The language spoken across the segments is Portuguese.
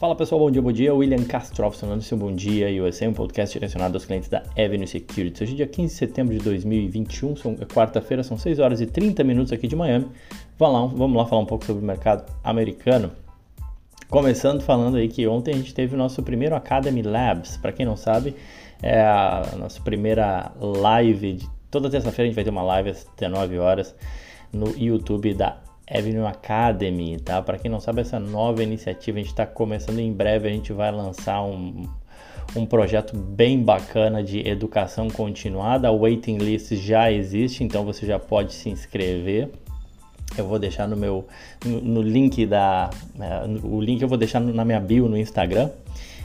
Fala pessoal, bom dia, bom dia. William Castro, falando seu bom dia e USA, um podcast direcionado aos clientes da Avenue Security. Hoje é dia 15 de setembro de 2021, são, é quarta-feira, são 6 horas e 30 minutos aqui de Miami. Vamos lá, vamos lá falar um pouco sobre o mercado americano. Começando falando aí que ontem a gente teve o nosso primeiro Academy Labs. Para quem não sabe, é a nossa primeira live. De, toda terça-feira a gente vai ter uma live às 19 horas no YouTube da Avenue Academy, tá? Para quem não sabe, essa nova iniciativa a gente está começando em breve, a gente vai lançar um, um projeto bem bacana de educação continuada. A waiting list já existe, então você já pode se inscrever. Eu vou deixar no meu no, no link da uh, o link eu vou deixar na minha bio no Instagram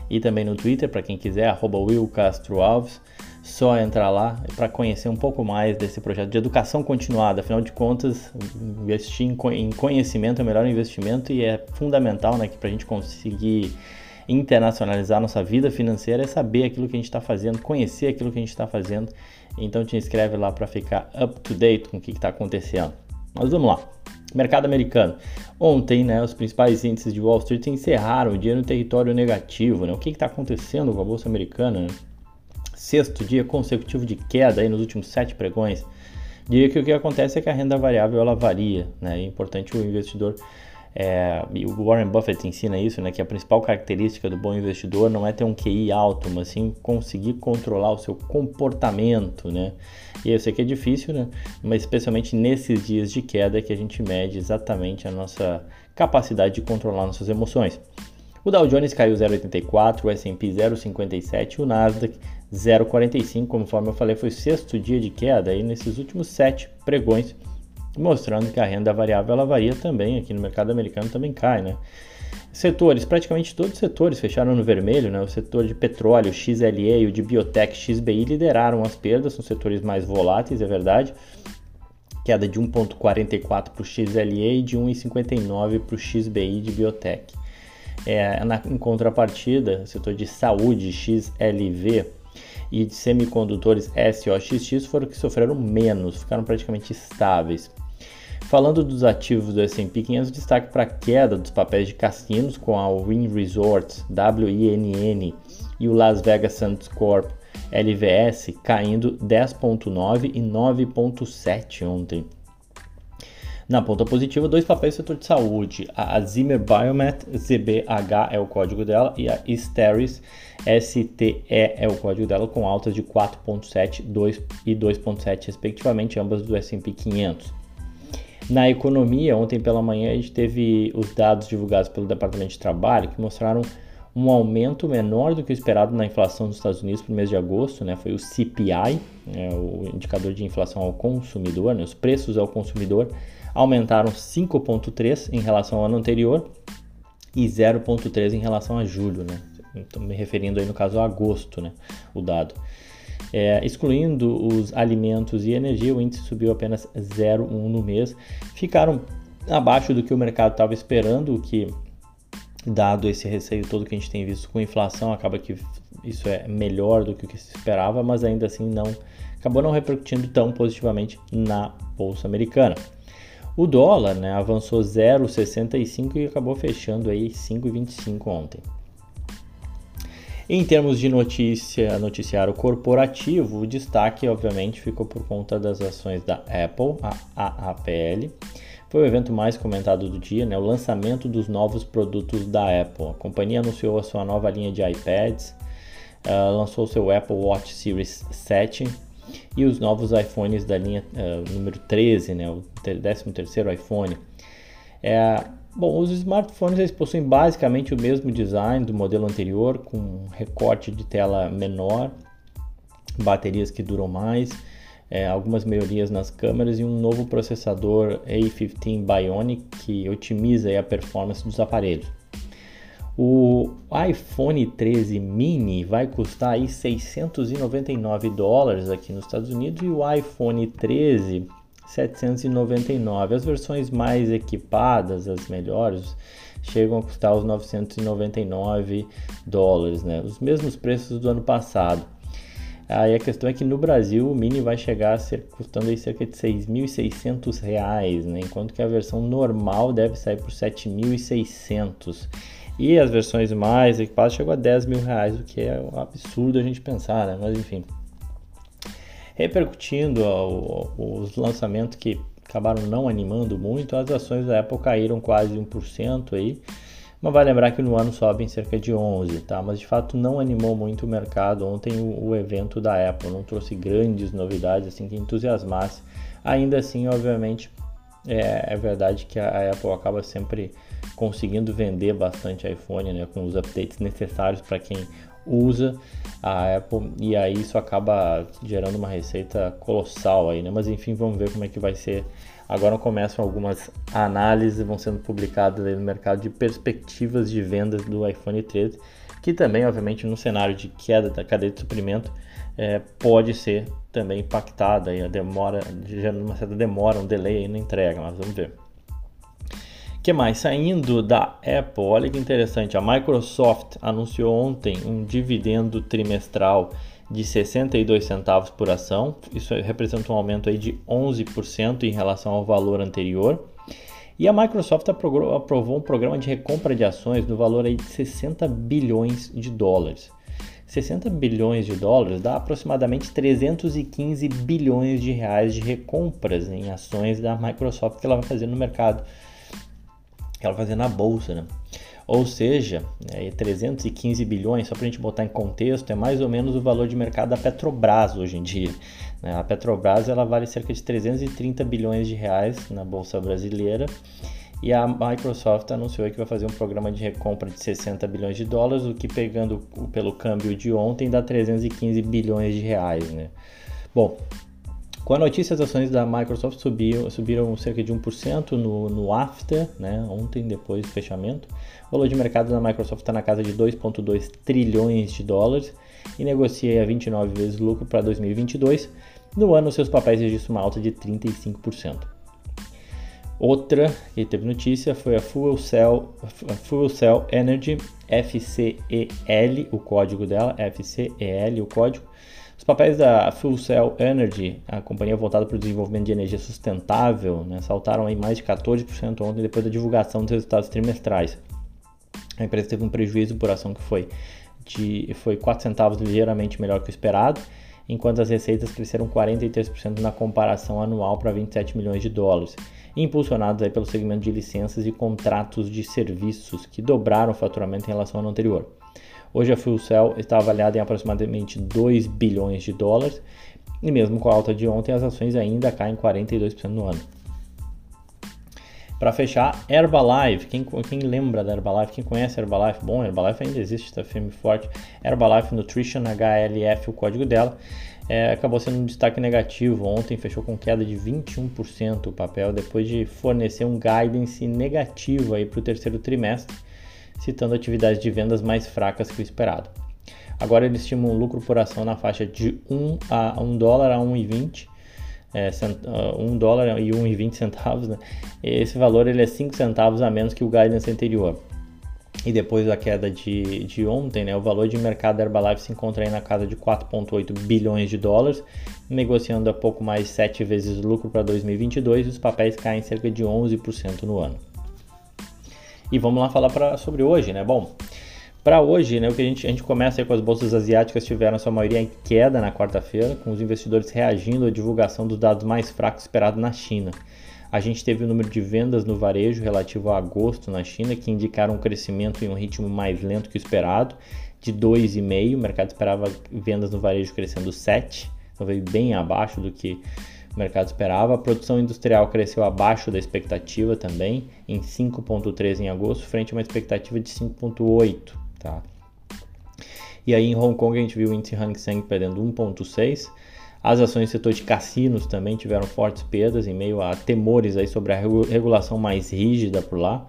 e também no Twitter para quem quiser @willcastroalves só entrar lá para conhecer um pouco mais desse projeto de educação continuada. Afinal de contas, investir em conhecimento é o melhor investimento e é fundamental né, para a gente conseguir internacionalizar nossa vida financeira é saber aquilo que a gente está fazendo, conhecer aquilo que a gente está fazendo. Então te inscreve lá para ficar up to date com o que está acontecendo. Mas vamos lá. Mercado americano. Ontem, né, os principais índices de Wall Street encerraram o dia no território negativo. Né? O que está acontecendo com a bolsa americana? Né? Sexto dia consecutivo de queda aí nos últimos sete pregões, diria que o que acontece é que a renda variável ela varia, né? É importante o investidor é, e o Warren Buffett ensina isso, né? Que a principal característica do bom investidor não é ter um QI alto, mas sim conseguir controlar o seu comportamento, né? E eu sei que é difícil, né? Mas especialmente nesses dias de queda que a gente mede exatamente a nossa capacidade de controlar nossas emoções. O Dow Jones caiu 0,84, o S&P 0,57 e o Nasdaq 0,45, conforme eu falei, foi o sexto dia de queda aí nesses últimos sete pregões, mostrando que a renda variável ela varia também aqui no mercado americano também cai, né? Setores, praticamente todos os setores fecharam no vermelho, né? O setor de petróleo, XLE e o de biotech, XBI lideraram as perdas, são setores mais voláteis, é verdade. Queda de 1,44 para o XLE e de 1,59 para o XBI de biotech. É, na, em contrapartida, setor de saúde XLV e de semicondutores SOXX foram que sofreram menos, ficaram praticamente estáveis. Falando dos ativos do S&P 500, destaque para a queda dos papéis de cassinos com a Win Resorts, WINN e o Las Vegas Sands Corp, LVS, caindo 10.9 e 9.7 ontem. Na ponta positiva, dois papéis do setor de saúde. A Zimmer Biomet, ZBH é o código dela, e a Steris, STE é o código dela, com altas de 4.7 2 e 2.7 respectivamente, ambas do S&P 500. Na economia, ontem pela manhã a gente teve os dados divulgados pelo Departamento de Trabalho que mostraram um aumento menor do que o esperado na inflação dos Estados Unidos para o mês de agosto, né? Foi o CPI, né? o indicador de inflação ao consumidor, né? os preços ao consumidor aumentaram 5,3 em relação ao ano anterior e 0,3 em relação a julho, né? Estou me referindo aí no caso a agosto, né? O dado. É, excluindo os alimentos e energia, o índice subiu apenas 0,1 no mês. Ficaram abaixo do que o mercado estava esperando, o que, dado esse receio todo que a gente tem visto com inflação, acaba que isso é melhor do que o que se esperava, mas ainda assim não acabou não repercutindo tão positivamente na bolsa americana. O dólar né, avançou 0,65 e acabou fechando aí 5,25 ontem. Em termos de notícia, noticiário corporativo, o destaque obviamente ficou por conta das ações da Apple, a AAPL. Foi o evento mais comentado do dia, né, o lançamento dos novos produtos da Apple. A companhia anunciou a sua nova linha de iPads, uh, lançou seu Apple Watch Series 7, e os novos iPhones da linha uh, número 13, né, o 13 terceiro iPhone. É, bom, os smartphones eles possuem basicamente o mesmo design do modelo anterior, com recorte de tela menor, baterias que duram mais, é, algumas melhorias nas câmeras e um novo processador A15 Bionic que otimiza a performance dos aparelhos. O iPhone 13 mini vai custar aí 699 dólares aqui nos Estados Unidos e o iPhone 13 799. As versões mais equipadas, as melhores, chegam a custar os 999 dólares, né? Os mesmos preços do ano passado. Aí a questão é que no Brasil o Mini vai chegar a ser custando aí cerca de 6.600 reais, né? enquanto que a versão normal deve sair por 7.600. E as versões mais equipadas chegou a 10 mil reais, o que é um absurdo a gente pensar, né? Mas enfim. Repercutindo os lançamentos que acabaram não animando muito, as ações da Apple caíram quase 1% aí. Mas vai lembrar que no ano sobem cerca de 11, tá? Mas de fato não animou muito o mercado. Ontem o, o evento da Apple não trouxe grandes novidades assim que entusiasmasse. Ainda assim, obviamente, é, é verdade que a, Apple acaba sempre conseguindo vender bastante iPhone, né, com os updates necessários para quem usa a Apple e aí isso acaba gerando uma receita colossal aí, né? Mas enfim, vamos ver como é que vai ser. Agora começam algumas análises vão sendo publicadas aí no mercado de perspectivas de vendas do iPhone 13, que também, obviamente, no cenário de queda da cadeia de suprimento, é, pode ser também impactada aí a demora, gerando uma certa demora, um delay aí na entrega, mas vamos ver que mais? Saindo da Apple, olha que interessante, a Microsoft anunciou ontem um dividendo trimestral de 62 centavos por ação, isso representa um aumento aí de 11% em relação ao valor anterior. E a Microsoft aprovou um programa de recompra de ações no valor aí de 60 bilhões de dólares. 60 bilhões de dólares dá aproximadamente 315 bilhões de reais de recompras em ações da Microsoft que ela vai fazer no mercado ela fazia na bolsa, né? Ou seja, é, 315 bilhões, só para a gente botar em contexto, é mais ou menos o valor de mercado da Petrobras hoje em dia. Né? A Petrobras ela vale cerca de 330 bilhões de reais na bolsa brasileira e a Microsoft anunciou que vai fazer um programa de recompra de 60 bilhões de dólares, o que pegando pelo câmbio de ontem dá 315 bilhões de reais. Né? Bom, com a notícia, as ações da Microsoft subiram, subiram cerca de 1% no, no after, né, ontem, depois do fechamento. O valor de mercado da Microsoft está na casa de 2,2 trilhões de dólares e negocia a 29 vezes lucro para 2022. No ano, seus papéis registram uma alta de 35%. Outra que teve notícia foi a Fuel Cell, Fuel Cell Energy, FCEL, o código dela, FCEL, o código, os papéis da Fuel Cell Energy, a companhia voltada para o desenvolvimento de energia sustentável, né, saltaram em mais de 14% ontem depois da divulgação dos resultados trimestrais. A empresa teve um prejuízo por ação que foi de foi 4 centavos ligeiramente melhor que o esperado, enquanto as receitas cresceram 43% na comparação anual para 27 milhões de dólares, impulsionados aí pelo segmento de licenças e contratos de serviços que dobraram o faturamento em relação ao ano anterior. Hoje a Fuel Cell está avaliada em aproximadamente 2 bilhões de dólares e mesmo com a alta de ontem as ações ainda caem 42% no ano. Para fechar, Herbalife, quem, quem lembra da Herbalife, quem conhece Herbalife, bom, Herbalife ainda existe, está firme e forte. Herbalife Nutrition, HLF, o código dela, é, acabou sendo um destaque negativo. Ontem fechou com queda de 21% o papel, depois de fornecer um guidance negativo para o terceiro trimestre citando atividades de vendas mais fracas que o esperado. Agora ele estima um lucro por ação na faixa de 1 a 1 dólar a 1,20 é, cent, uh, 1 dólar e 1,20 centavos. Né? Esse valor ele é 5 centavos a menos que o guidance anterior. E depois da queda de, de ontem, né, o valor de mercado da Herbalife se encontra aí na casa de 4,8 bilhões de dólares, negociando a pouco mais de 7 vezes lucro para 2022 e os papéis caem cerca de 11% no ano. E vamos lá falar pra, sobre hoje, né? Bom, para hoje, né, o que a gente, a gente começa com as bolsas asiáticas tiveram sua maioria em queda na quarta-feira, com os investidores reagindo à divulgação dos dados mais fracos esperados na China. A gente teve o número de vendas no varejo relativo a agosto na China, que indicaram um crescimento em um ritmo mais lento que o esperado, de 2,5%. O mercado esperava vendas no varejo crescendo 7%, talvez bem abaixo do que o mercado esperava. A produção industrial cresceu abaixo da expectativa também, em 5,3 em agosto, frente a uma expectativa de 5,8. Tá? E aí em Hong Kong a gente viu o índice Hang Seng perdendo 1,6. As ações do setor de cassinos também tiveram fortes perdas em meio a temores aí sobre a regulação mais rígida por lá.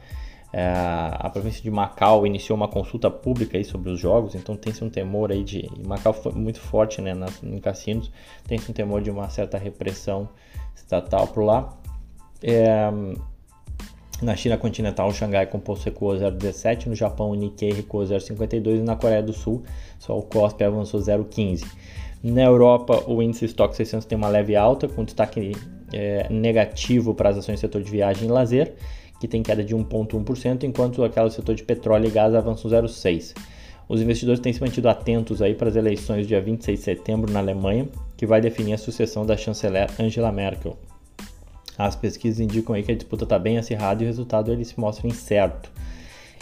É, a província de Macau iniciou uma consulta pública aí sobre os jogos, então tem-se um temor aí de. Macau foi muito forte né, nas, em cassinos, tem-se um temor de uma certa repressão estatal por lá. É, na China continental, Xangai Composto recuou 0,17, no Japão, o Nikkei recuou 0,52 e na Coreia do Sul, só o COSP avançou 0,15. Na Europa, o índice Stock 600 tem uma leve alta, com destaque é, negativo para as ações do setor de viagem e lazer que tem queda de 1,1%, enquanto aquela setor de petróleo e gás avança 0,6%. Os investidores têm se mantido atentos aí para as eleições dia 26 de setembro na Alemanha, que vai definir a sucessão da chanceler Angela Merkel. As pesquisas indicam aí que a disputa está bem acirrada e o resultado ele se mostra incerto.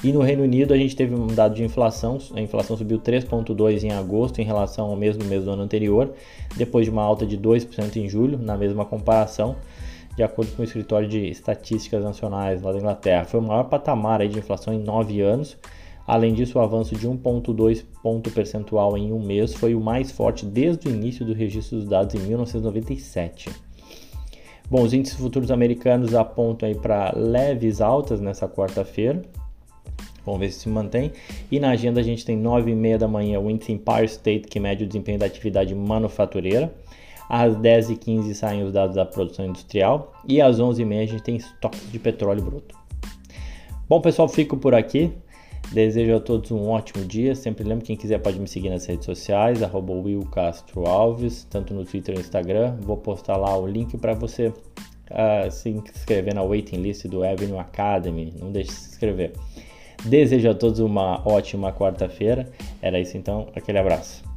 E no Reino Unido a gente teve um dado de inflação, a inflação subiu 3,2% em agosto em relação ao mesmo mês do ano anterior, depois de uma alta de 2% em julho, na mesma comparação, de acordo com o escritório de estatísticas nacionais lá da Inglaterra. Foi o maior patamar aí de inflação em nove anos Além disso, o avanço de 1,2 ponto percentual em um mês foi o mais forte desde o início do registro dos dados em 1997. Bom, os índices futuros americanos apontam aí para leves altas nessa quarta-feira. Vamos ver se se mantém. E na agenda a gente tem 9 e meia da manhã o índice Empire State, que mede o desempenho da atividade manufatureira. Às 10h15 saem os dados da produção industrial. E às 11h30 a gente tem estoques de petróleo bruto. Bom, pessoal, fico por aqui. Desejo a todos um ótimo dia. Sempre lembro, quem quiser pode me seguir nas redes sociais, arroba Will Castro Alves, tanto no Twitter e no Instagram. Vou postar lá o link para você uh, se inscrever na waiting list do Avenue Academy. Não deixe de se inscrever. Desejo a todos uma ótima quarta-feira. Era isso então, aquele abraço.